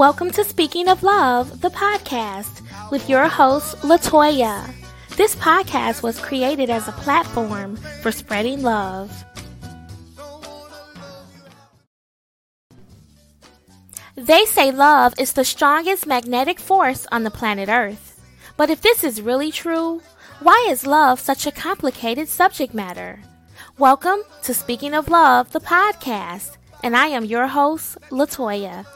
Welcome to Speaking of Love, the podcast, with your host, Latoya. This podcast was created as a platform for spreading love. They say love is the strongest magnetic force on the planet Earth. But if this is really true, why is love such a complicated subject matter? Welcome to Speaking of Love, the podcast, and I am your host, Latoya.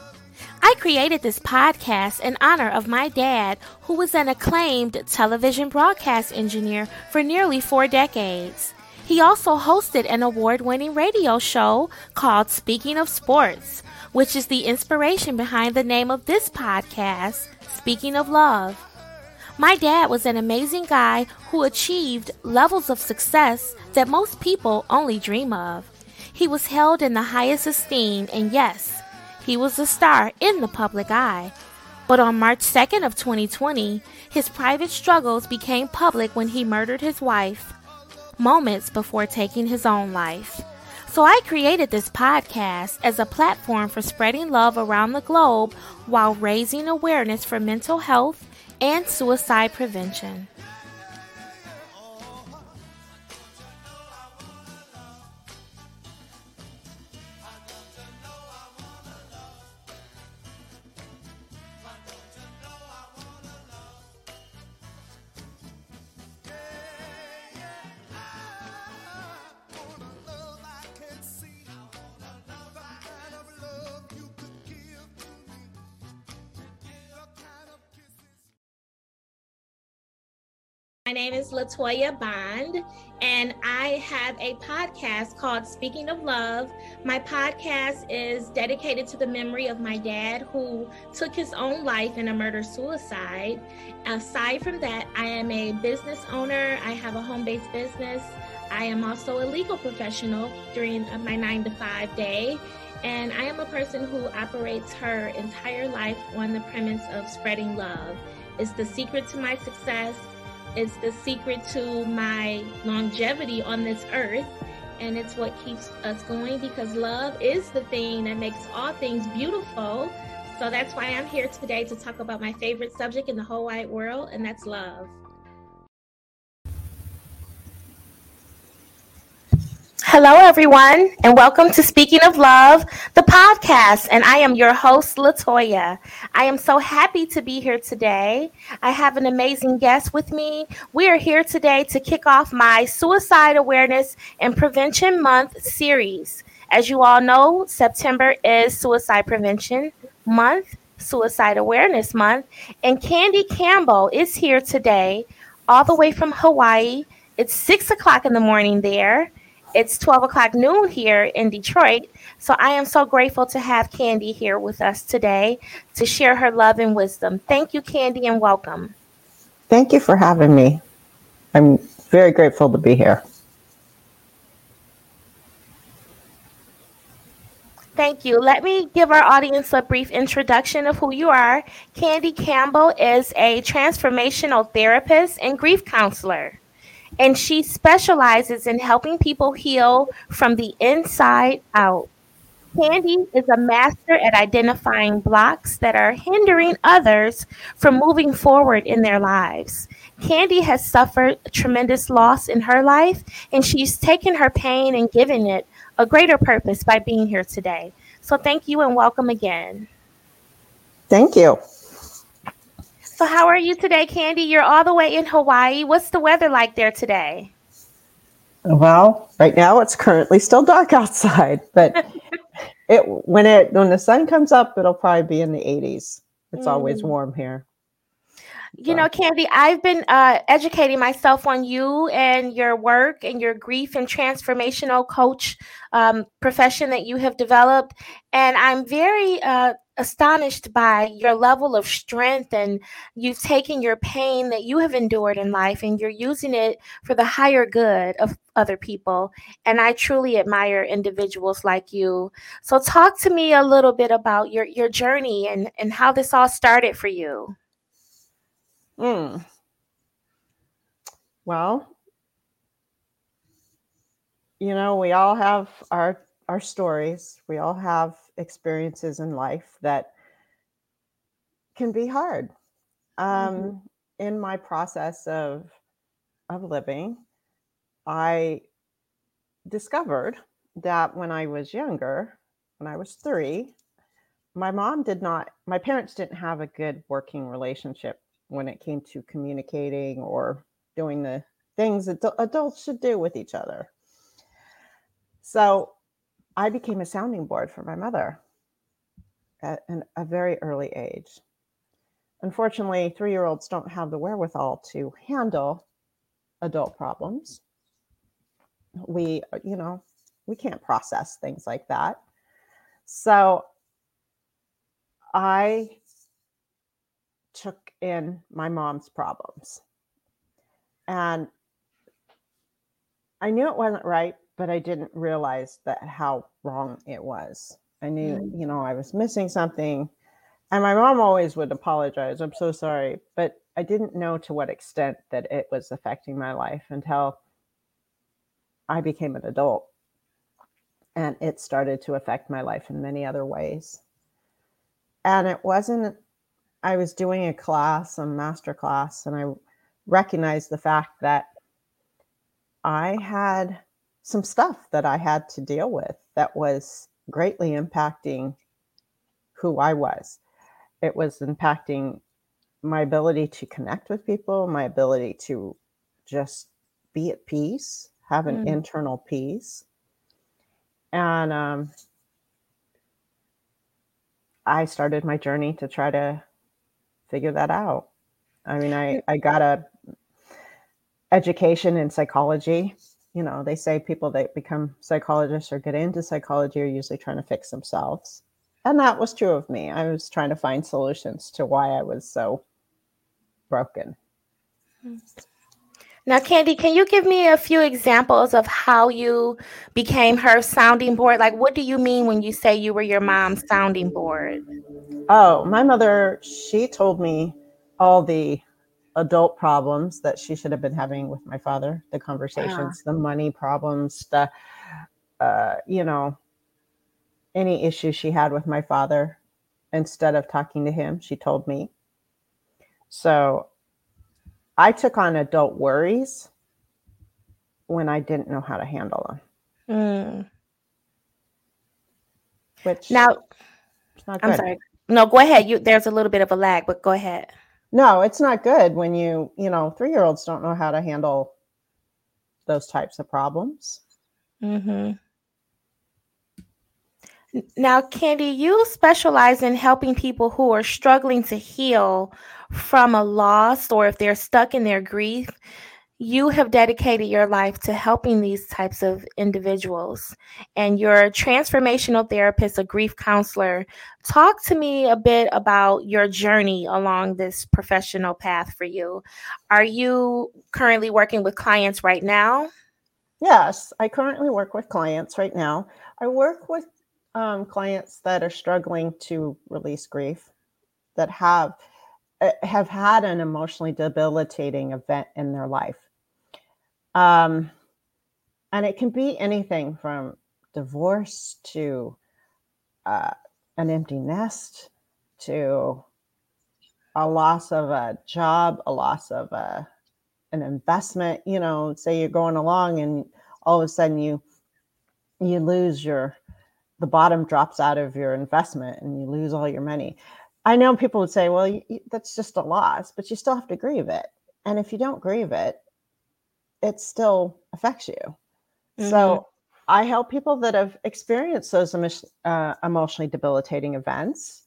I created this podcast in honor of my dad, who was an acclaimed television broadcast engineer for nearly four decades. He also hosted an award winning radio show called Speaking of Sports, which is the inspiration behind the name of this podcast, Speaking of Love. My dad was an amazing guy who achieved levels of success that most people only dream of. He was held in the highest esteem, and yes, he was a star in the public eye. But on March 2nd of 2020, his private struggles became public when he murdered his wife moments before taking his own life. So I created this podcast as a platform for spreading love around the globe while raising awareness for mental health and suicide prevention. My name is Latoya Bond, and I have a podcast called Speaking of Love. My podcast is dedicated to the memory of my dad who took his own life in a murder suicide. Aside from that, I am a business owner, I have a home based business. I am also a legal professional during my nine to five day. And I am a person who operates her entire life on the premise of spreading love. It's the secret to my success it's the secret to my longevity on this earth. And it's what keeps us going because love is the thing that makes all things beautiful. So that's why I'm here today to talk about my favorite subject in the whole wide world, and that's love. Hello, everyone, and welcome to Speaking of Love, the podcast. And I am your host, Latoya. I am so happy to be here today. I have an amazing guest with me. We are here today to kick off my Suicide Awareness and Prevention Month series. As you all know, September is Suicide Prevention Month, Suicide Awareness Month, and Kandiee Campbell is here today, all the way from Hawaii. It's six o'clock in the morning there it's 12 o'clock noon here in Detroit. So I am so grateful to have Kandiee here with us today to share her love and wisdom. Thank you, Kandiee, and welcome. Thank you for having me. I'm very grateful to be here. Thank you. Let me give our audience a brief introduction of who you are. Kandiee Campbell is a transformational therapist and grief counselor and she specializes in helping people heal from the inside out. Kandiee is a master at identifying blocks that are hindering others from moving forward in their lives. Kandiee has suffered tremendous loss in her life, and she's taken her pain and given it a greater purpose by being here today. So, thank you and welcome again. Thank you. So, how are you today, Kandiee? You're all the way in Hawaii. What's the weather like there today? Well, right now it's currently still dark outside, but it when it when the sun comes up, it'll probably be in the 80s. It's mm. always warm here. You know, Kandiee, I've been uh, educating myself on you and your work and your grief and transformational coach um, profession that you have developed. And I'm very uh, astonished by your level of strength and you've taken your pain that you have endured in life and you're using it for the higher good of other people. And i truly admire individuals like you. So talk to me a little bit about your your journey and and how this all started for you. Mm. well you know we all have our our stories. We all have experiences in life that can be hard. Um, mm-hmm. In my process of of living, I discovered that when I was younger, when I was three, my mom did not, my parents didn't have a good working relationship when it came to communicating or doing the things that adults should do with each other. So I became a sounding board for my mother at an, a very early age. Unfortunately, three year olds don't have the wherewithal to handle adult problems. We, you know, we can't process things like that. So I took in my mom's problems. And I knew it wasn't right, but I didn't realize that how wrong it was. I knew, mm. you know, I was missing something. And my mom always would apologize. I'm so sorry. But I didn't know to what extent that it was affecting my life until I became an adult. And it started to affect my life in many other ways. And it wasn't, I was doing a class, a master class, and I recognized the fact that I had some stuff that I had to deal with that was greatly impacting who I was. It was impacting my ability to connect with people, my ability to just be at peace, have an mm. internal peace. And um, I started my journey to try to figure that out. I mean, I, I got a education in psychology. You know, they say people that become psychologists or get into psychology are usually trying to fix themselves. And that was true of me. I was trying to find solutions to why I was so broken. Hmm. Now, Kandiee, can you give me a few examples of how you became her sounding board? Like, what do you mean when you say you were your mom's sounding board? Oh, my mother, she told me all the adult problems that she should have been having with my father the conversations yeah. the money problems the uh, you know any issues she had with my father. Instead of talking to him she told me. So i took on adult worries when i didn't know how to handle them. Mm. which now i'm sorry. No go ahead. You there's a little bit of a lag but go ahead no, it's not good when you, you know, three year olds don't know how to handle those types of problems. Mm-hmm. Now, Kandiee, you specialize in helping people who are struggling to heal from a loss or if they're stuck in their grief you have dedicated your life to helping these types of individuals. And you're a transformational therapist a grief counselor talk to me a bit about your journey along this professional path for you. Are you currently working with clients right now? Yes i currently work with clients right now. I work with um, clients that are struggling to release grief that have uh, have had an emotionally debilitating event in their life um, and it can be anything from divorce to uh, an empty nest to a loss of a job, a loss of a, an investment. You know, say you're going along and all of a sudden you you lose your the bottom drops out of your investment and you lose all your money. I know people would say, well, you, that's just a loss, but you still have to grieve it. And if you don't grieve it, it still affects you. Mm-hmm. So I help people that have experienced those uh, emotionally debilitating events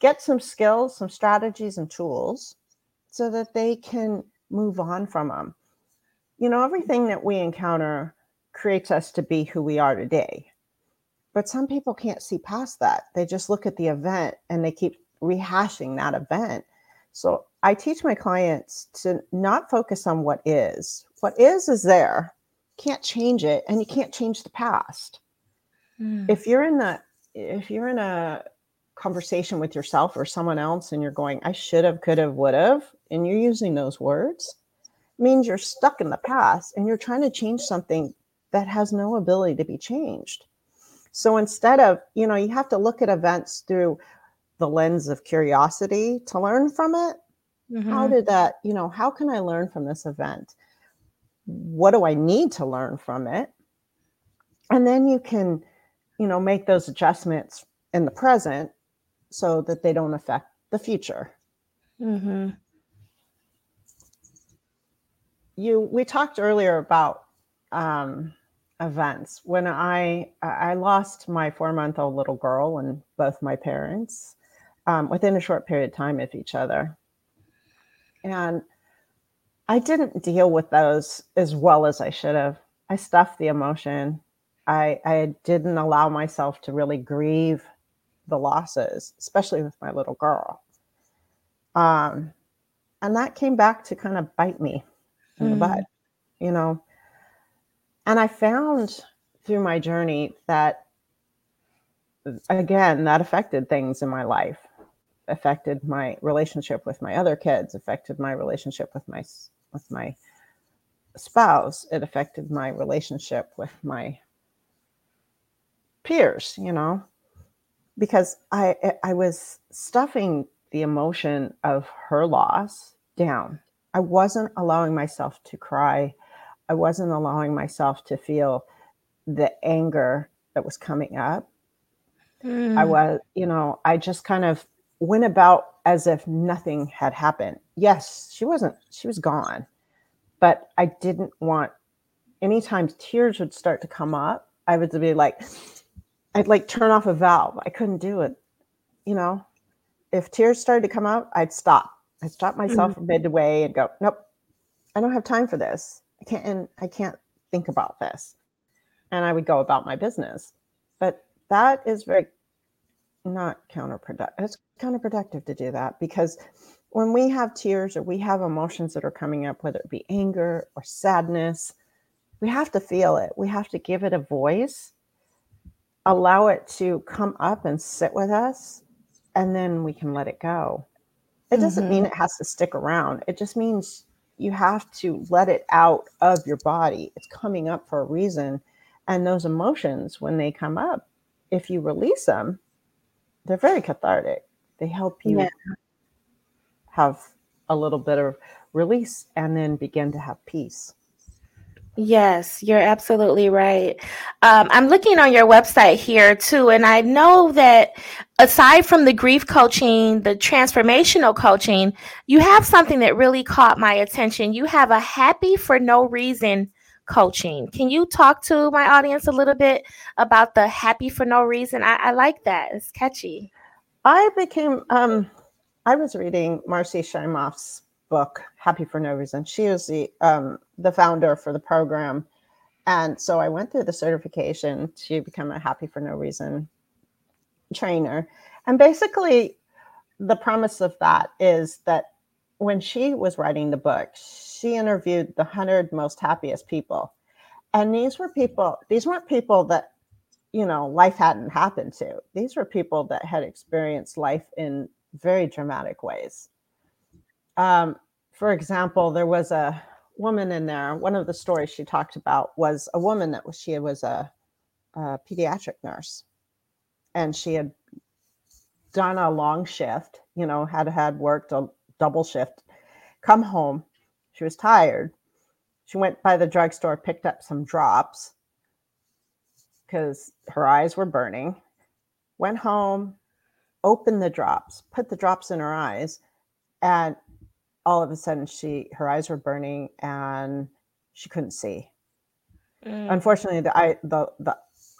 get some skills, some strategies, and tools so that they can move on from them. You know, everything that we encounter creates us to be who we are today. But some people can't see past that. They just look at the event and they keep rehashing that event. So I teach my clients to not focus on what is. What is is there. Can't change it and you can't change the past. Mm. If you're in the if you're in a conversation with yourself or someone else and you're going I should have, could have, would have and you're using those words, means you're stuck in the past and you're trying to change something that has no ability to be changed. So instead of, you know, you have to look at events through the lens of curiosity to learn from it. Mm-hmm. How did that, you know, how can I learn from this event? What do I need to learn from it? And then you can, you know, make those adjustments in the present so that they don't affect the future. Mm-hmm. You, we talked earlier about um, events when I I lost my four month old little girl and both my parents um, within a short period of time of each other, and I didn't deal with those as well as I should have. I stuffed the emotion. I I didn't allow myself to really grieve the losses, especially with my little girl. Um, and that came back to kind of bite me in mm. the butt, you know. And I found through my journey that, again, that affected things in my life, affected my relationship with my other kids, affected my relationship with my with my spouse. It affected my relationship with my peers, you know, because I I was stuffing the emotion of her loss down. I wasn't allowing myself to cry. I wasn't allowing myself to feel the anger that was coming up. Mm. I was, you know, I just kind of went about as if nothing had happened. Yes, she wasn't, she was gone. But I didn't want anytime tears would start to come up, I would be like, I'd like turn off a valve. I couldn't do it. You know, if tears started to come out, I'd stop. I'd stop myself mm-hmm. midway and go, nope, I don't have time for this. I can't, and I can't think about this. And I would go about my business. But that is very not counterproductive. It's counterproductive to do that because when we have tears or we have emotions that are coming up, whether it be anger or sadness, we have to feel it. We have to give it a voice, allow it to come up and sit with us, and then we can let it go. It doesn't mm-hmm. mean it has to stick around. It just means you have to let it out of your body. It's coming up for a reason. And those emotions, when they come up, if you release them, they're very cathartic. They help you yeah. have a little bit of release and then begin to have peace. Yes, you're absolutely right. Um, I'm looking on your website here too, and I know that aside from the grief coaching, the transformational coaching, you have something that really caught my attention. You have a happy for no reason coaching. Can you talk to my audience a little bit about the happy for no reason? I, I like that. It's catchy. I became, um, I was reading Marci Shimoff's book, Happy for No Reason. She was the um, the founder for the program, and so I went through the certification to become a Happy for No Reason trainer. And basically, the premise of that is that when she was writing the book, she interviewed the hundred most happiest people, and these were people. These weren't people that you know life hadn't happened to. These were people that had experienced life in very dramatic ways um, for example, there was a woman in there. One of the stories she talked about was a woman that was she was a, a pediatric nurse, and she had done a long shift. You know, had had worked a double shift. Come home, she was tired. She went by the drugstore, picked up some drops because her eyes were burning. Went home, opened the drops, put the drops in her eyes, and all of a sudden she her eyes were burning and she couldn't see. Mm. Unfortunately, the eye the the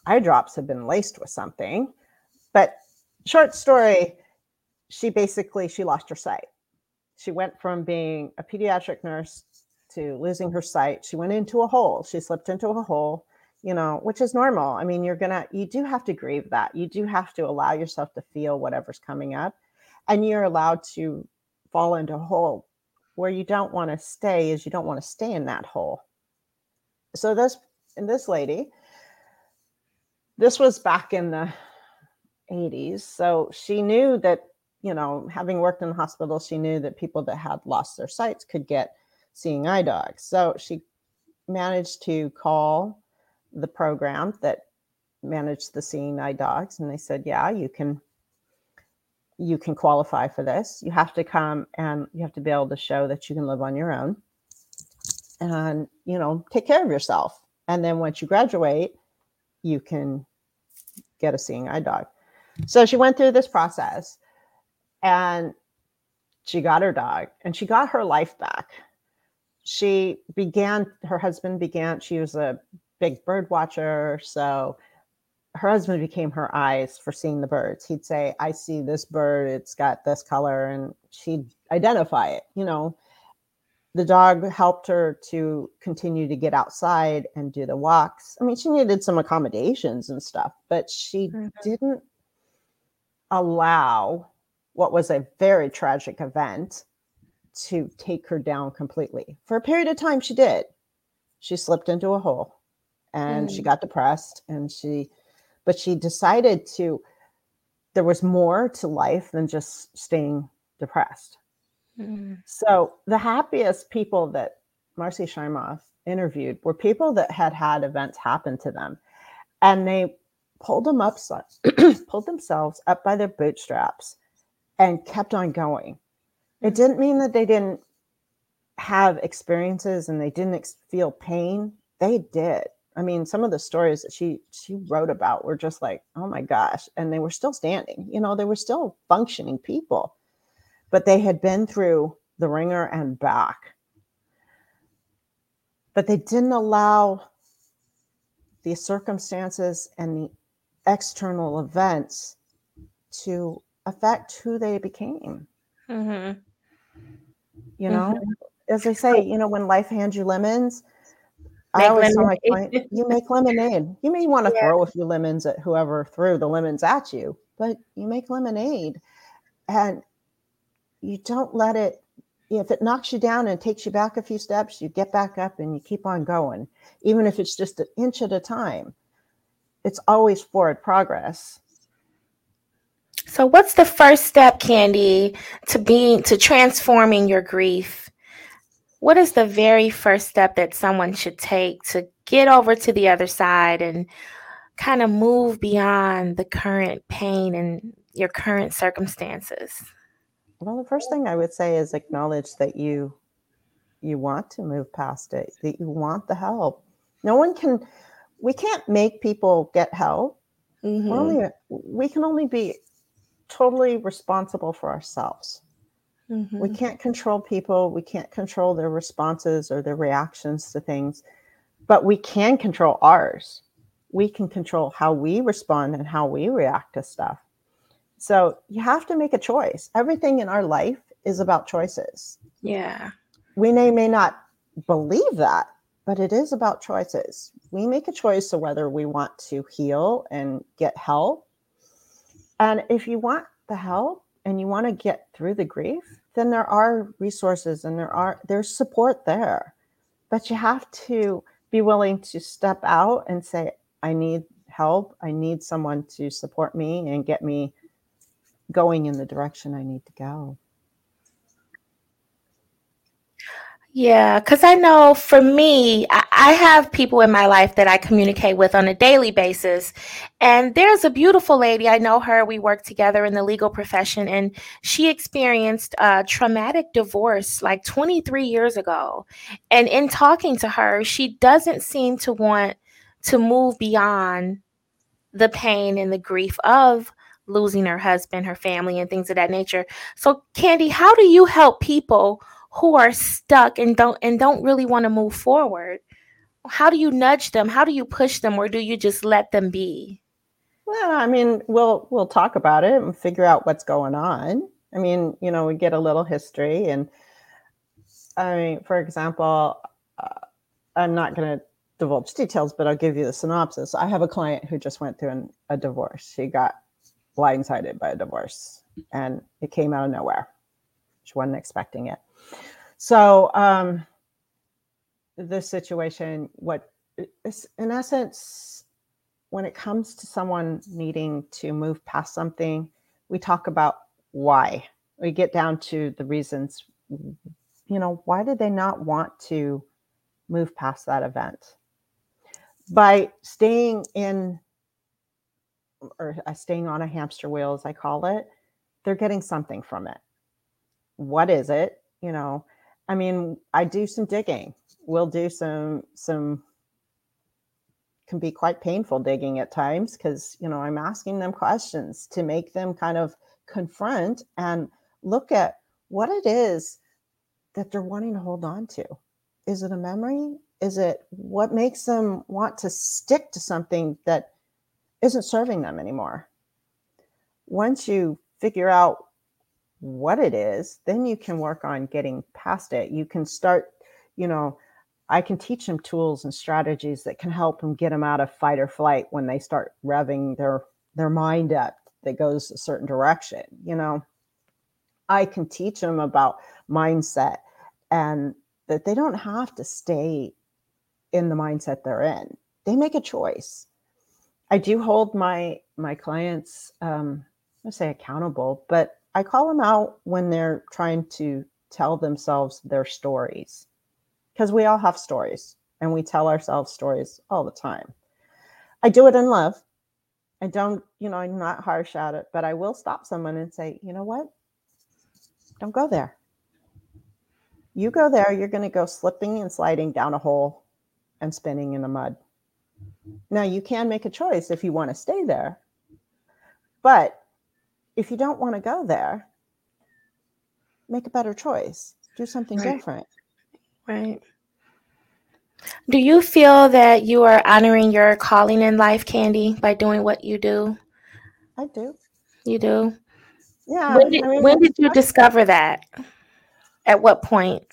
eye drops had been laced with something. But short story, she basically she lost her sight. She went from being a pediatric nurse to losing her sight. She went into a hole. She slipped into a hole, you know, which is normal. I mean, you're gonna you do have to grieve that. You do have to allow yourself to feel whatever's coming up. And you're allowed to fall into a hole where you don't want to stay is you don't want to stay in that hole. So this and this lady, this was back in the 80s. So she knew that, you know, having worked in the hospital, she knew that people that had lost their sights could get seeing eye dogs. So she managed to call the program that managed the seeing eye dogs and they said, yeah, you can you can qualify for this. You have to come and you have to be able to show that you can live on your own and, you know, take care of yourself. And then once you graduate, you can get a seeing eye dog. So she went through this process and she got her dog and she got her life back. She began, her husband began, she was a big bird watcher. So her husband became her eyes for seeing the birds. He'd say, I see this bird, it's got this color, and she'd identify it. You know, the dog helped her to continue to get outside and do the walks. I mean, she needed some accommodations and stuff, but she mm-hmm. didn't allow what was a very tragic event to take her down completely. For a period of time, she did. She slipped into a hole and mm. she got depressed and she but she decided to there was more to life than just staying depressed mm. so the happiest people that marci shimoff interviewed were people that had had events happen to them and they pulled them up pulled themselves up by their bootstraps and kept on going it mm. didn't mean that they didn't have experiences and they didn't ex- feel pain they did I mean, some of the stories that she she wrote about were just like, oh my gosh, and they were still standing. You know, they were still functioning people, but they had been through the ringer and back. But they didn't allow the circumstances and the external events to affect who they became. Mm-hmm. You know, mm-hmm. as I say, you know, when life hands you lemons, I always tell my client, you make lemonade. You may want to yeah. throw a few lemons at whoever threw the lemons at you, but you make lemonade and you don't let it, if it knocks you down and takes you back a few steps, you get back up and you keep on going, even if it's just an inch at a time. It's always forward progress. So, what's the first step, Kandiee, to being to transforming your grief? What is the very first step that someone should take to get over to the other side and kind of move beyond the current pain and your current circumstances? Well, the first thing I would say is acknowledge that you you want to move past it, that you want the help. No one can we can't make people get help. Mm-hmm. Only we can only be totally responsible for ourselves. Mm-hmm. We can't control people. We can't control their responses or their reactions to things, but we can control ours. We can control how we respond and how we react to stuff. So you have to make a choice. Everything in our life is about choices. Yeah. We may, may not believe that, but it is about choices. We make a choice of whether we want to heal and get help. And if you want the help, and you want to get through the grief, then there are resources and there are there's support there. But you have to be willing to step out and say, I need help. I need someone to support me and get me going in the direction I need to go. Yeah, because I know for me, I, have people in my life that I communicate with on a daily basis. And there's a beautiful lady, I know her, we work together in the legal profession, and she experienced a traumatic divorce like 23 years ago. And in talking to her, she doesn't seem to want to move beyond the pain and the grief of losing her husband, her family, and things of that nature. So, Kandiee, how do you help people? Who are stuck and don't and don't really want to move forward how do you nudge them? How do you push them or do you just let them be? Well i mean we'll we'll talk about it and figure out what's going on. I mean you know we get a little history and i mean for example uh, i'm not going to divulge details but i'll give you the synopsis. I have a client who just went through an, a divorce. She got blindsided by a divorce and it came out of nowhere. She wasn't expecting it so, um, this situation, what is in essence, when it comes to someone needing to move past something, we talk about why. We get down to the reasons, you know, why did they not want to move past that event? By staying in, or uh, staying on a hamster wheel, as I call it, they're getting something from it. What is it? You know, I mean, I do some digging. We'll do some some can be quite painful digging at times because you know I'm asking them questions to make them kind of confront and look at what it is that they're wanting to hold on to. Is it a memory? Is it what makes them want to stick to something that isn't serving them anymore? Once you figure out what it is, then you can work on getting past it. You can start, you know, I can teach them tools and strategies that can help them get them out of fight or flight when they start revving their their mind up that goes a certain direction. You know, I can teach them about mindset and that they don't have to stay in the mindset they're in. They make a choice. I do hold my my clients um I say accountable, but I call them out when they're trying to tell themselves their stories because we all have stories and we tell ourselves stories all the time. I do it in love. I don't, you know, I'm not harsh at it, but I will stop someone and say, you know what? Don't go there. You go there, you're going to go slipping and sliding down a hole and spinning in the mud. Now, you can make a choice if you want to stay there. But if you don't want to go there, make a better choice. Do something right. different. Right. Do you feel that you are honoring your calling in life, Kandiee, by doing what you do? I do. You do? Yeah. When did, I mean, when did you discover that? At what point?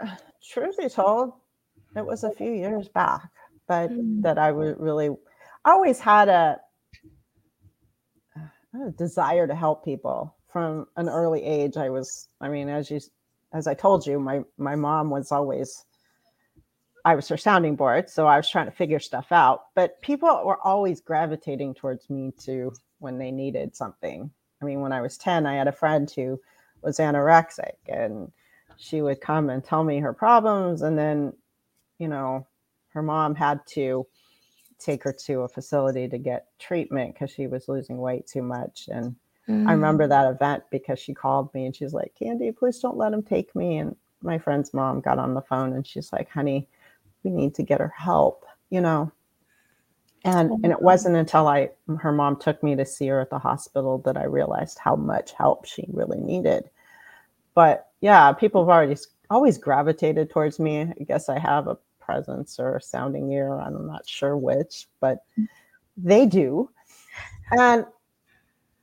Truth be told, it was a few years back, but mm. that I would really, I always had a, a desire to help people from an early age. I was, I mean, as you as I told you, my my mom was always I was her sounding board, so I was trying to figure stuff out. But people were always gravitating towards me too when they needed something. I mean, when I was 10, I had a friend who was anorexic and she would come and tell me her problems and then, you know, her mom had to take her to a facility to get treatment because she was losing weight too much and Mm. I remember mm. that event because she called me and she's like, Kandiee, please don't let him take me. And my friend's mom got on the phone and she's like, honey, we need to get her help, you know. And and it wasn't until I her mom took me to see her at the hospital that I realized how much help she really needed. But yeah, people have already always gravitated towards me. I guess I have a presence or sounding ear. I'm not sure which, but they do. And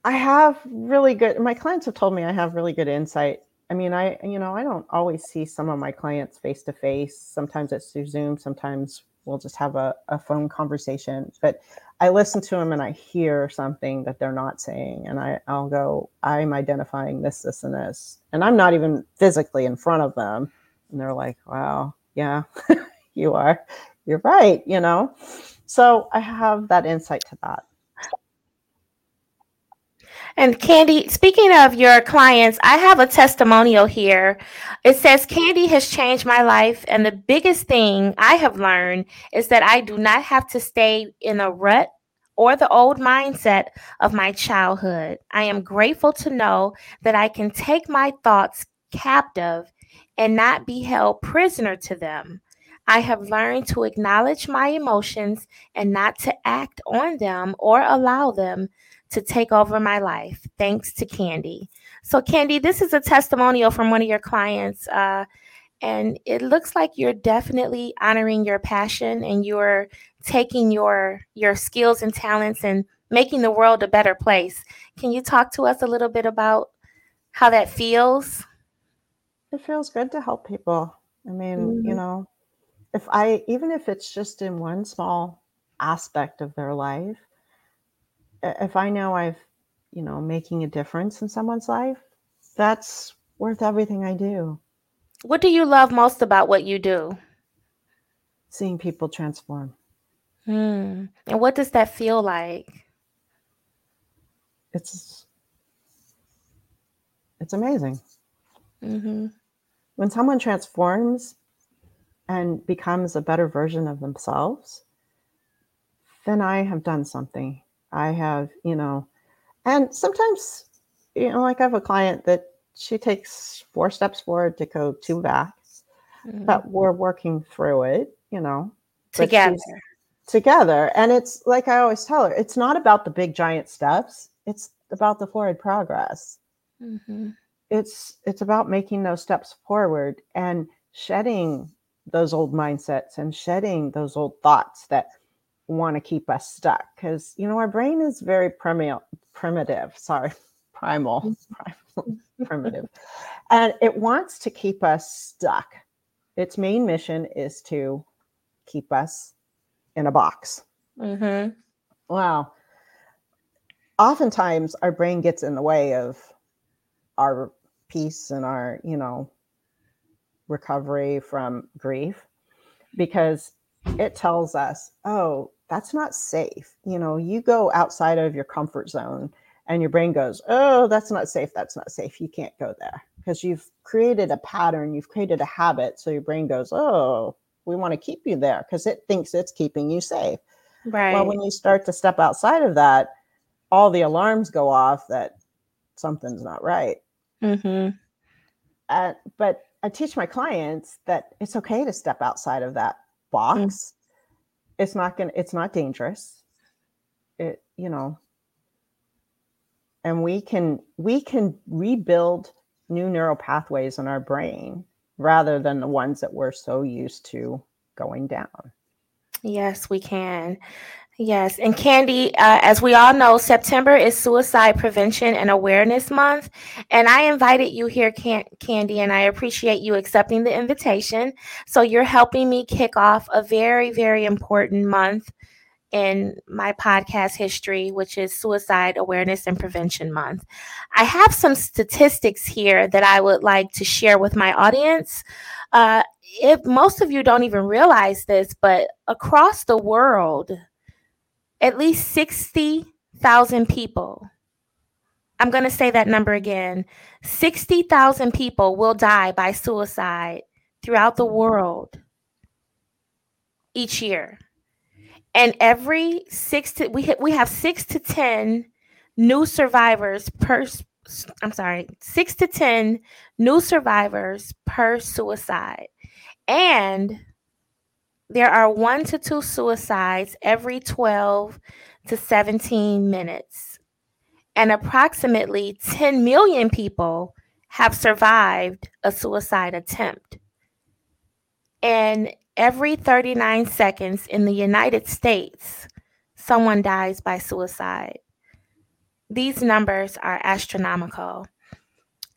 I have really good, my clients have told me I have really good insight. I mean, I, you know, I don't always see some of my clients face to face. Sometimes it's through Zoom, sometimes we'll just have a, a phone conversation. But I listen to them and I hear something that they're not saying. And I, I'll go, I'm identifying this, this, and this. And I'm not even physically in front of them. And they're like, wow, yeah, you are. You're right, you know? So I have that insight to that. And Kandiee, speaking of your clients, I have a testimonial here. It says, Kandiee has changed my life. And the biggest thing I have learned is that I do not have to stay in a rut or the old mindset of my childhood. I am grateful to know that I can take my thoughts captive and not be held prisoner to them. I have learned to acknowledge my emotions and not to act on them or allow them to take over my life, thanks to Kandiee. So, Kandiee, this is a testimonial from one of your clients. Uh, and it looks like you're definitely honoring your passion and you're taking your your skills and talents and making the world a better place. Can you talk to us a little bit about how that feels? It feels good to help people. I mean, mm-hmm. you know, if I even if it's just in one small aspect of their life, if I know I've, you know, making a difference in someone's life, that's worth everything I do. What do you love most about what you do? Seeing people transform. Hmm. And what does that feel like? It's it's amazing. Mm-hmm. When someone transforms and becomes a better version of themselves, then I have done something. I have, you know, And sometimes, you know, like I have a client that she takes four steps forward to go two back, mm-hmm. but we're working through it, you know, together. Together. And it's like I always tell her, it's not about the big giant steps, it's about the forward progress. Mm-hmm. It's it's about making those steps forward and shedding those old mindsets and shedding those old thoughts that want to keep us stuck because you know our brain is very primi- primitive sorry primal, primal primitive. And it wants to keep us stuck. Its main mission is to keep us in a box. Mm-hmm. wow. Oftentimes our brain gets in the way of our peace and our you know recovery from grief because it tells us, oh, that's not safe. You know, you go outside of your comfort zone and your brain goes, oh, that's not safe. That's not safe. You can't go there because you've created a pattern, you've created a habit. So your brain goes, oh, we want to keep you there because it thinks it's keeping you safe. Right. Well, when you start to step outside of that, all the alarms go off that something's not right. Mm-hmm. Uh, but I teach my clients that it's okay to step outside of that mm. box. Mm. It's not going to, it's not dangerous. It, you know, and we can, we can rebuild new neural pathways in our brain rather than the ones that we're so used to going down. Yes, we can. Yes. And Kandiee, uh, as we all know, September is Suicide Prevention and Awareness Month. And I invited you here, Can- Kandiee, and I appreciate you accepting the invitation. So you're helping me kick off a very, very important month in my podcast history, which is Suicide Awareness and Prevention Month. I have some statistics here that I would like to share with my audience. Uh, if most of you don't even realize this, but across the world, at least 60,000 people. I'm going to say that number again 60,000 people will die by suicide throughout the world each year. And every six to we we have six to ten new survivors per I'm sorry, six to ten new survivors per suicide. And there are one to two suicides every 12 to 17 minutes, and approximately 10 million people have survived a suicide attempt. And every 39 seconds in the United States, someone dies by suicide. These numbers are astronomical.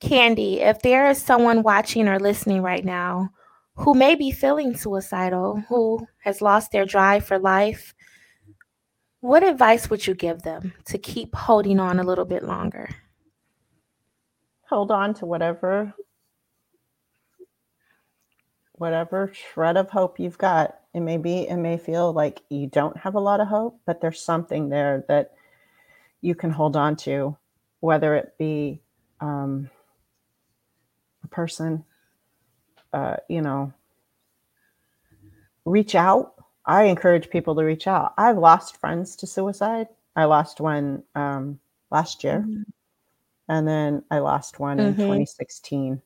Kandiee, if there is someone watching or listening right now who may be feeling suicidal, who has lost their drive for life, what advice would you give them to keep holding on a little bit longer? Hold on to whatever whatever shred of hope you've got. It may be it may feel like you don't have a lot of hope, but there's something there that you can hold on to, whether it be um, a person, uh, you know, reach out. I encourage people to reach out. I've lost friends to suicide. I lost one um, last year, mm-hmm. and then I lost one mm-hmm. in 2016,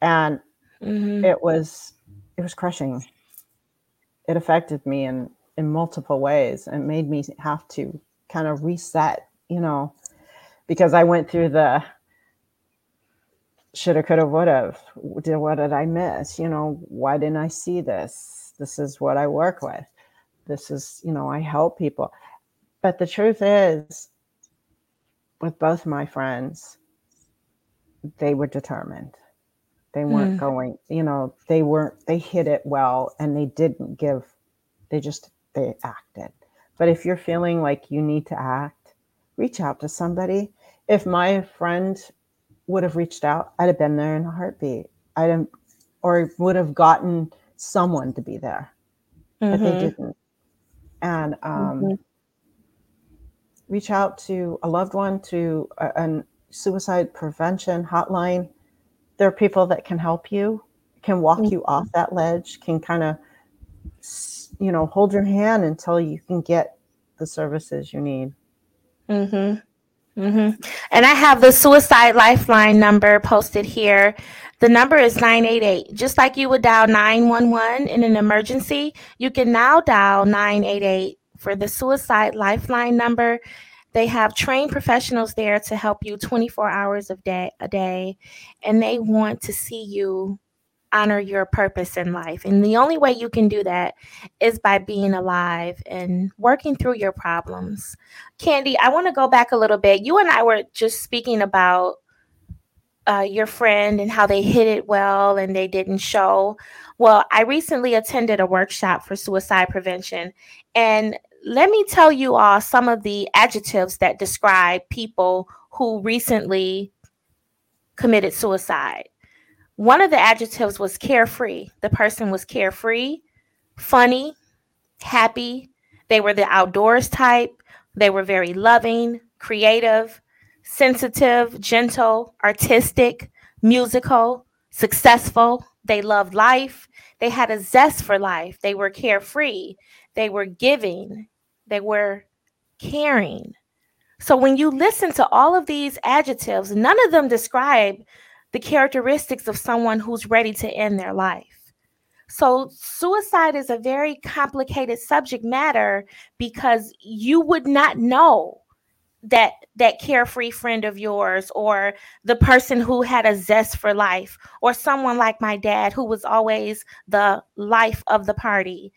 and mm-hmm. it was it was crushing. It affected me in in multiple ways and made me have to kind of reset, you know, because I went through the shoulda, coulda, woulda. Did what did I miss? You know, why didn't I see this? This is what I work with. This is, you know, I help people. But the truth is, with both my friends, they were determined. They weren't mm. going, you know, they weren't, they hit it well and they didn't give, they just, they acted. But if you're feeling like you need to act, reach out to somebody. If my friend would have reached out, I'd have been there in a heartbeat. I'd have, or would have gotten someone to be there, mm-hmm. but they mm-hmm. didn't. And um, mm-hmm. reach out to a loved one, to a, a suicide prevention hotline. There are people that can help you, can walk mm-hmm. you off that ledge, can kind of, you know, hold your hand until you can get the services you need. Mm-hmm. Mm-hmm. And I have the suicide lifeline number posted here. The number is 988. Just like you would dial 911 in an emergency, you can now dial 988 for the suicide lifeline number. They have trained professionals there to help you 24 hours of day a day, and they want to see you honor your purpose in life. And the only way you can do that is by being alive and working through your problems. Kandiee, I want to go back a little bit. You and I were just speaking about uh, your friend and how they hit it well and they didn't show. Well, I recently attended a workshop for suicide prevention. And let me tell you all some of the adjectives that describe people who recently committed suicide. One of the adjectives was carefree. The person was carefree, funny, happy. They were the outdoors type. They were very loving, creative, sensitive, gentle, artistic, musical, successful. They loved life. They had a zest for life. They were carefree. They were giving. They were caring. So when you listen to all of these adjectives, none of them describe the characteristics of someone who's ready to end their life. So, suicide is a very complicated subject matter because you would not know that that carefree friend of yours or the person who had a zest for life or someone like my dad who was always the life of the party.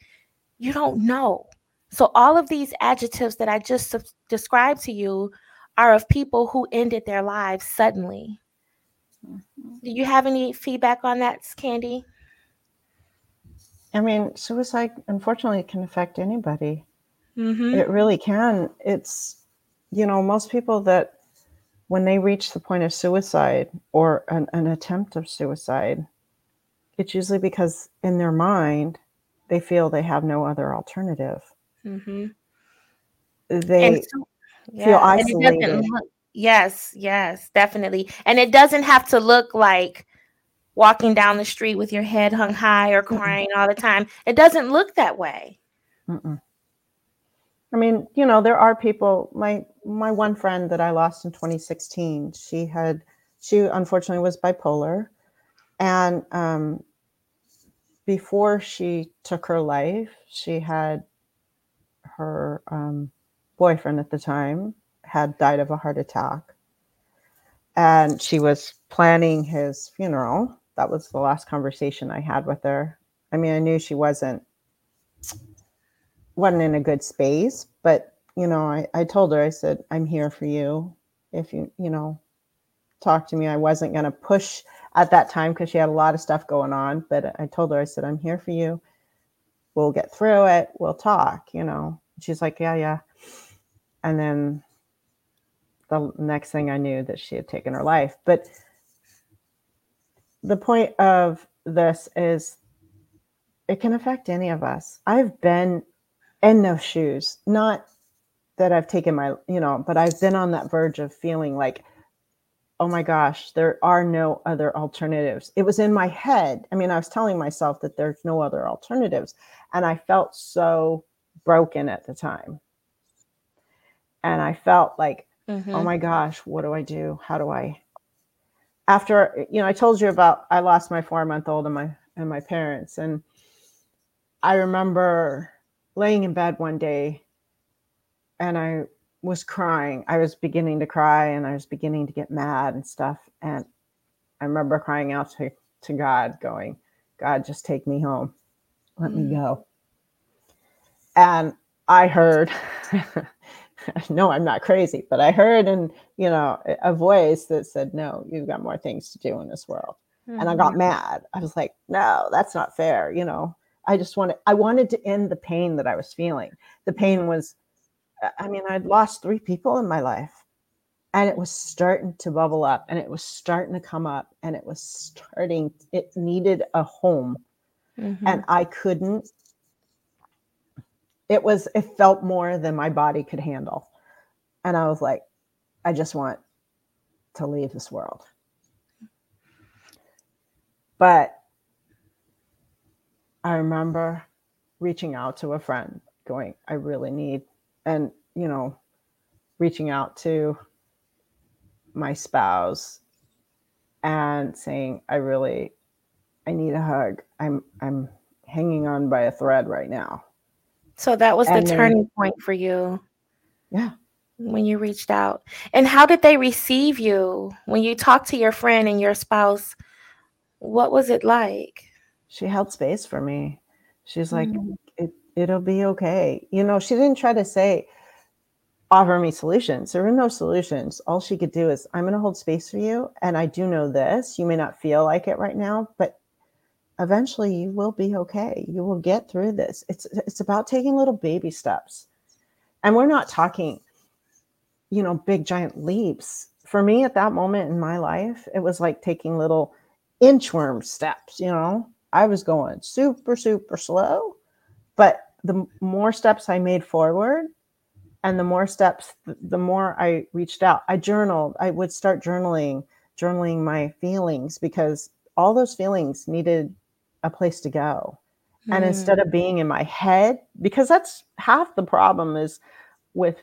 You don't know. So all of these adjectives that i just described to you are of people who ended their lives suddenly do you have any feedback on that, Kandiee? I mean, suicide unfortunately can affect anybody. Mm-hmm. It really can. It's, you know, most people that when they reach the point of suicide or an, an attempt of suicide, it's usually because in their mind they feel they have no other alternative. Mm-hmm. They so, yeah, feel isolated. Yes, yes, definitely. And it doesn't have to look like walking down the street with your head hung high or crying all the time. It doesn't look that way. Mm-mm. I mean, you know, there are people. My my one friend that I lost in 2016. She had, she unfortunately was bipolar, and um, before she took her life, she had her um, boyfriend at the time had died of a heart attack. And she was planning his funeral. That was the last conversation I had with her. I mean, I knew she wasn't wasn't in a good space, but you know, I, I told her, I said, I'm here for you. If you, you know, talk to me. I wasn't gonna push at that time because she had a lot of stuff going on. But I told her, I said, I'm here for you. We'll get through it. We'll talk, you know. She's like, Yeah, yeah. And then the next thing I knew that she had taken her life. But the point of this is it can affect any of us. I've been in those shoes, not that I've taken my, you know, but I've been on that verge of feeling like, oh my gosh, there are no other alternatives. It was in my head. I mean, I was telling myself that there's no other alternatives. And I felt so broken at the time. And I felt like Mm-hmm. Oh my gosh, what do I do? How do I? After you know, I told you about I lost my four month old and my and my parents, and I remember laying in bed one day, and I was crying. I was beginning to cry, and I was beginning to get mad and stuff. And I remember crying out to to God, going, "God, just take me home, let mm-hmm. me mm. go." And I heard no, I'm not crazy, but I heard and you know a voice that said, "No, you've got more things to do in this world." Mm-hmm. And I got mm-hmm. mad. I was like, "No, that's not fair." You know, I just wanted I wanted to end the pain that I was feeling. The pain was, I mean, I'd lost three people in my life, and it was starting to bubble up, and it was starting to come up, and it was starting. It needed a home, mm-hmm. and I couldn't it was it felt more than my body could handle and i was like i just want to leave this world but i remember reaching out to a friend going i really need and you know reaching out to my spouse and saying, I really I need a hug. I'm I'm hanging on by a thread right now. So that was and the then, turning point for you. Yeah. When you reached out. And how did they receive you when you talked to your friend and your spouse? What was it like? She held space for me. She's like, mm-hmm. it, it'll be okay. You know, she didn't try to say, offer me solutions. There were no solutions. All she could do is, I'm going to hold space for you. And I do know this. You may not feel like it right now, but eventually you will be okay. You will get through this. It's it's about taking little baby steps. And we're not talking, you know, big giant leaps. For me at that moment in my life, it was like taking little inchworm steps, you know. I was going super super slow, but the more steps I made forward and the more steps the more I reached out. I journaled. I would start journaling, journaling my feelings because all those feelings needed a place to go. Mm. And instead of being in my head, because that's half the problem is with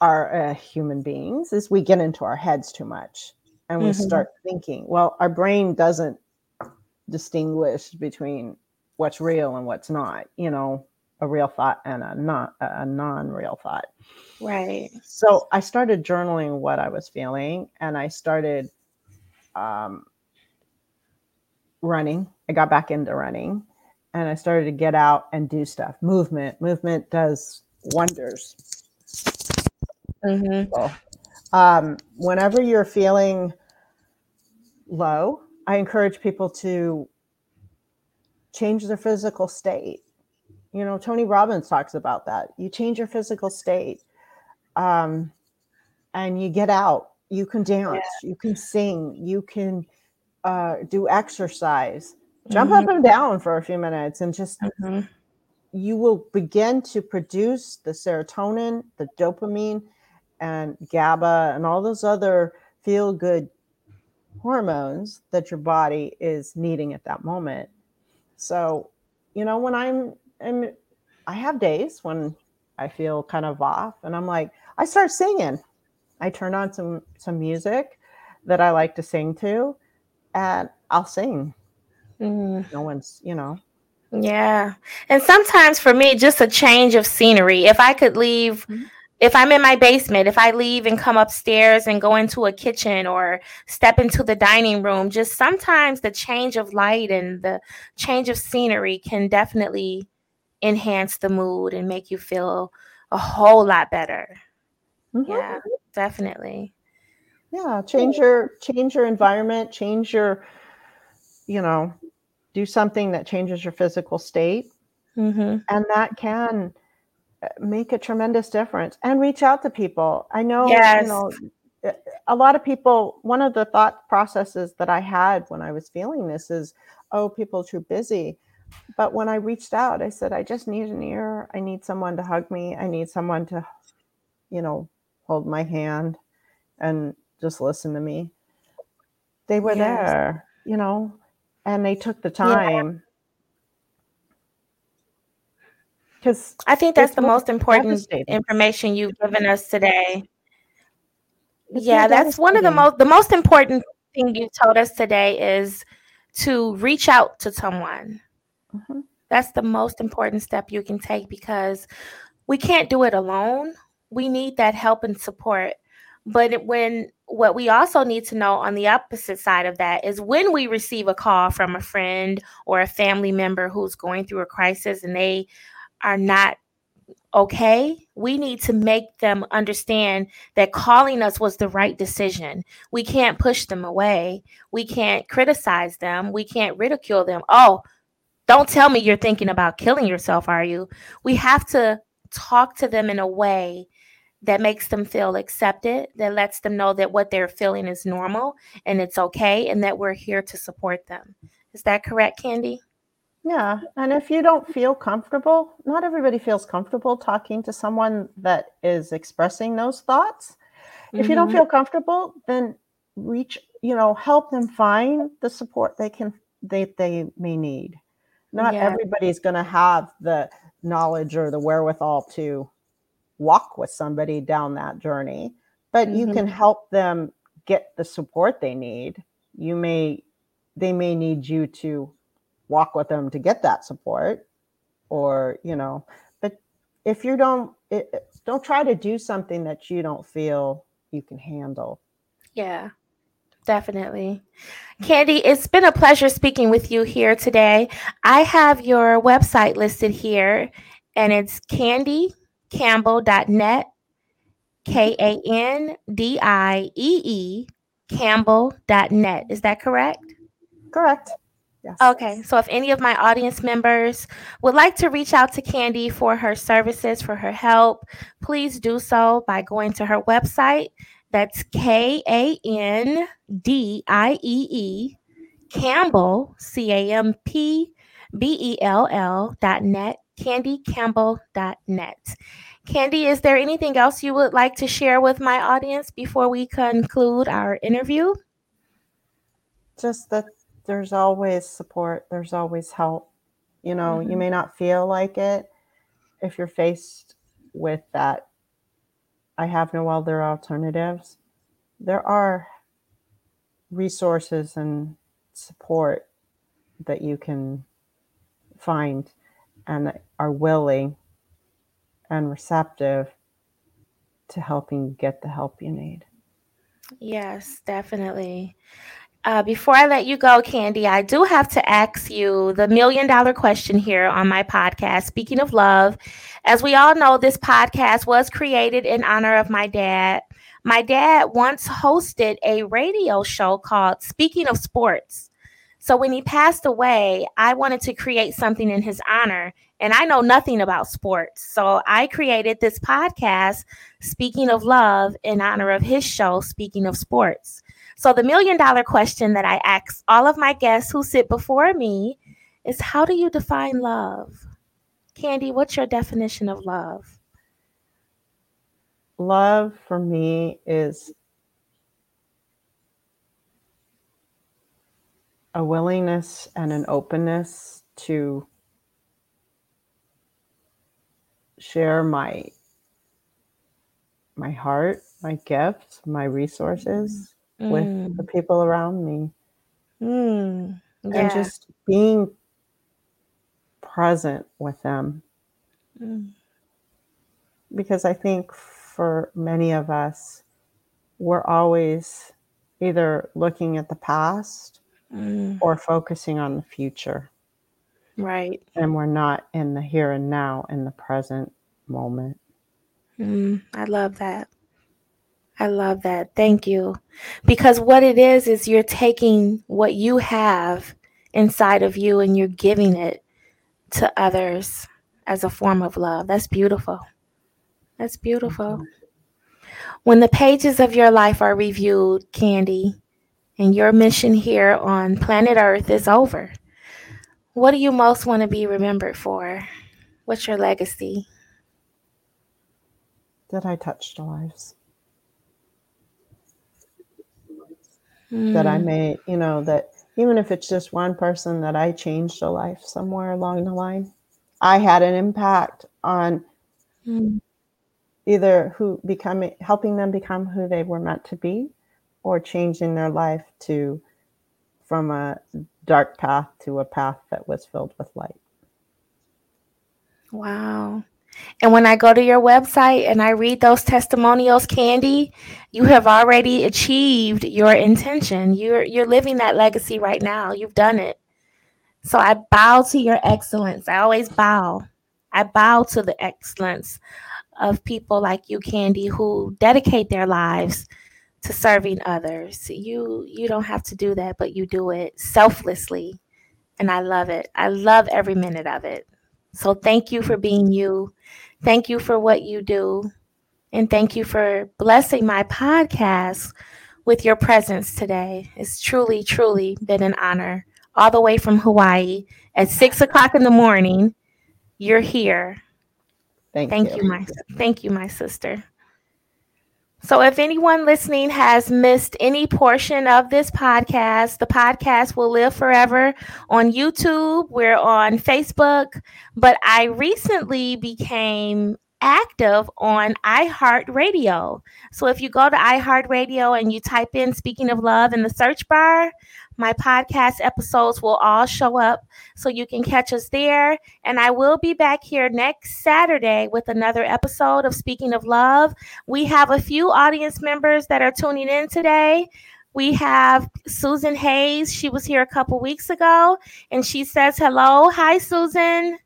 our uh, human beings is we get into our heads too much and we mm-hmm. start thinking. Well, our brain doesn't distinguish between what's real and what's not. You know, a real thought and a not a non-real thought. Right. So I started journaling what I was feeling, and I started um, running. I got back into running and I started to get out and do stuff. Movement, movement does wonders. Mm-hmm. So, um, whenever you're feeling low, I encourage people to change their physical state. You know, Tony Robbins talks about that. You change your physical state um, and you get out. You can dance, yeah. you can sing, you can uh, do exercise, jump mm-hmm. up and down for a few minutes, and just mm-hmm. you will begin to produce the serotonin, the dopamine, and GABA, and all those other feel good hormones that your body is needing at that moment. So, you know, when I'm, I'm I have days when I feel kind of off, and I'm like, I start singing. I turn on some some music that I like to sing to, and I'll sing. Mm. No one's, you know. Yeah. And sometimes for me, just a change of scenery. If I could leave, mm-hmm. if I'm in my basement, if I leave and come upstairs and go into a kitchen or step into the dining room, just sometimes the change of light and the change of scenery can definitely enhance the mood and make you feel a whole lot better. Mm-hmm. Yeah, definitely yeah change your change your environment change your you know do something that changes your physical state mm-hmm. and that can uh, make a tremendous difference and reach out to people i know yes. you know a lot of people one of the thought processes that i had when i was feeling this is oh people are too busy but when i reached out i said i just need an ear i need someone to hug me i need someone to you know hold my hand and just listen to me. They were yes. there, you know, and they took the time. Because I think that's the most important information you've given us today. It's yeah, that's one of the most the most important thing you told us today is to reach out to someone. Mm-hmm. That's the most important step you can take because we can't do it alone. We need that help and support. But when what we also need to know on the opposite side of that is when we receive a call from a friend or a family member who's going through a crisis and they are not okay, we need to make them understand that calling us was the right decision. We can't push them away. We can't criticize them. We can't ridicule them. Oh, don't tell me you're thinking about killing yourself, are you? We have to talk to them in a way that makes them feel accepted, that lets them know that what they're feeling is normal and it's okay, and that we're here to support them. Is that correct, Kandiee? Yeah. And if you don't feel comfortable, not everybody feels comfortable talking to someone that is expressing those thoughts. Mm-hmm. If you don't mm-hmm. feel comfortable, then reach, you know, help them find the support they can they they may need. Not yeah. everybody's going to have the knowledge or the wherewithal to walk with somebody down that journey, but mm-hmm. you can help them get the support they need. You may they may need you to walk with them to get that support or, you know, but if you don't it, don't try to do something that you don't feel you can handle. Yeah. Definitely. Kandiee, it's been a pleasure speaking with you here today. I have your website listed here, and it's kandieecampbell.net, K A N D I E E, campbell.net. Is that correct? Correct. Yes. Okay. So if any of my audience members would like to reach out to Kandiee for her services, for her help, please do so by going to her website that's K A N D I E E, Campbell, C A M P B E L L dot net, kandieecampbell.net. Kandiee, is there anything else you would like to share with my audience before we conclude our interview? Just that there's always support, there's always help. You know, mm-hmm. you may not feel like it if you're faced with that I have no other alternatives. There are resources and support that you can find and are willing and receptive to helping you get the help you need. Yes, definitely. Uh, before I let you go, Kandiee, I do have to ask you the million dollar question here on my podcast. Speaking of love, as we all know, this podcast was created in honor of my dad. My dad once hosted a radio show called Speaking of Sports. So when he passed away, I wanted to create something in his honor, and I know nothing about sports. So I created this podcast, Speaking of Love, in honor of his show, Speaking of Sports. So, the million dollar question that I ask all of my guests who sit before me is how do you define love? Kandiee, what's your definition of love? Love for me is a willingness and an openness to share my my heart, my gifts, my resources mm. with the people around me. Mm. Yeah. And just being present with them. Mm. Because I think for many of us, we're always either looking at the past mm. or focusing on the future. Right. And we're not in the here and now, in the present moment. Mm, I love that. I love that. Thank you. Because what it is, is you're taking what you have inside of you and you're giving it to others as a form of love. That's beautiful. That's beautiful. When the pages of your life are reviewed, Kandiee, and your mission here on planet Earth is over, what do you most want to be remembered for? What's your legacy? That I touched lives. Mm. That I made, you know, that even if it's just one person that I changed a life somewhere along the line, I had an impact on mm. either who becoming helping them become who they were meant to be or changing their life to from a dark path to a path that was filled with light. Wow. And when I go to your website and I read those testimonials, Kandiee, you have already achieved your intention. You're you're living that legacy right now. You've done it. So I bow to your excellence. I always bow. I bow to the excellence of people like you, Kandiee, who dedicate their lives to serving others. You you don't have to do that, but you do it selflessly. And I love it. I love every minute of it. So thank you for being you. Thank you for what you do. And thank you for blessing my podcast with your presence today. It's truly, truly been an honor. All the way from Hawaii at six o'clock in the morning, you're here. Thank, thank you. you, my thank you, my sister. So, if anyone listening has missed any portion of this podcast, the podcast will live forever on YouTube. We're on Facebook, but I recently became active on iHeartRadio. So if you go to iHeartRadio and you type in Speaking of Love in the search bar, my podcast episodes will all show up so you can catch us there. And I will be back here next Saturday with another episode of Speaking of Love. We have a few audience members that are tuning in today. We have Susan Hayes. She was here a couple weeks ago and she says hello. Hi, Susan.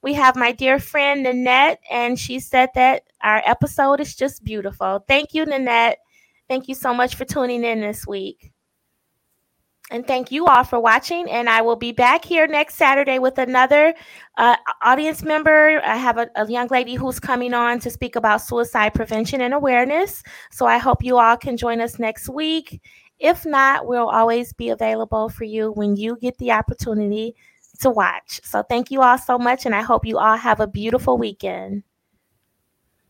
We have my dear friend Nanette, and she said that our episode is just beautiful. Thank you, Nanette. Thank you so much for tuning in this week. And thank you all for watching. And I will be back here next Saturday with another uh, audience member. I have a, a, young lady who's coming on to speak about suicide prevention and awareness. So I hope you all can join us next week. If not, we'll always be available for you when you get the opportunity to watch. So thank you all so much. And I hope you all have a beautiful weekend.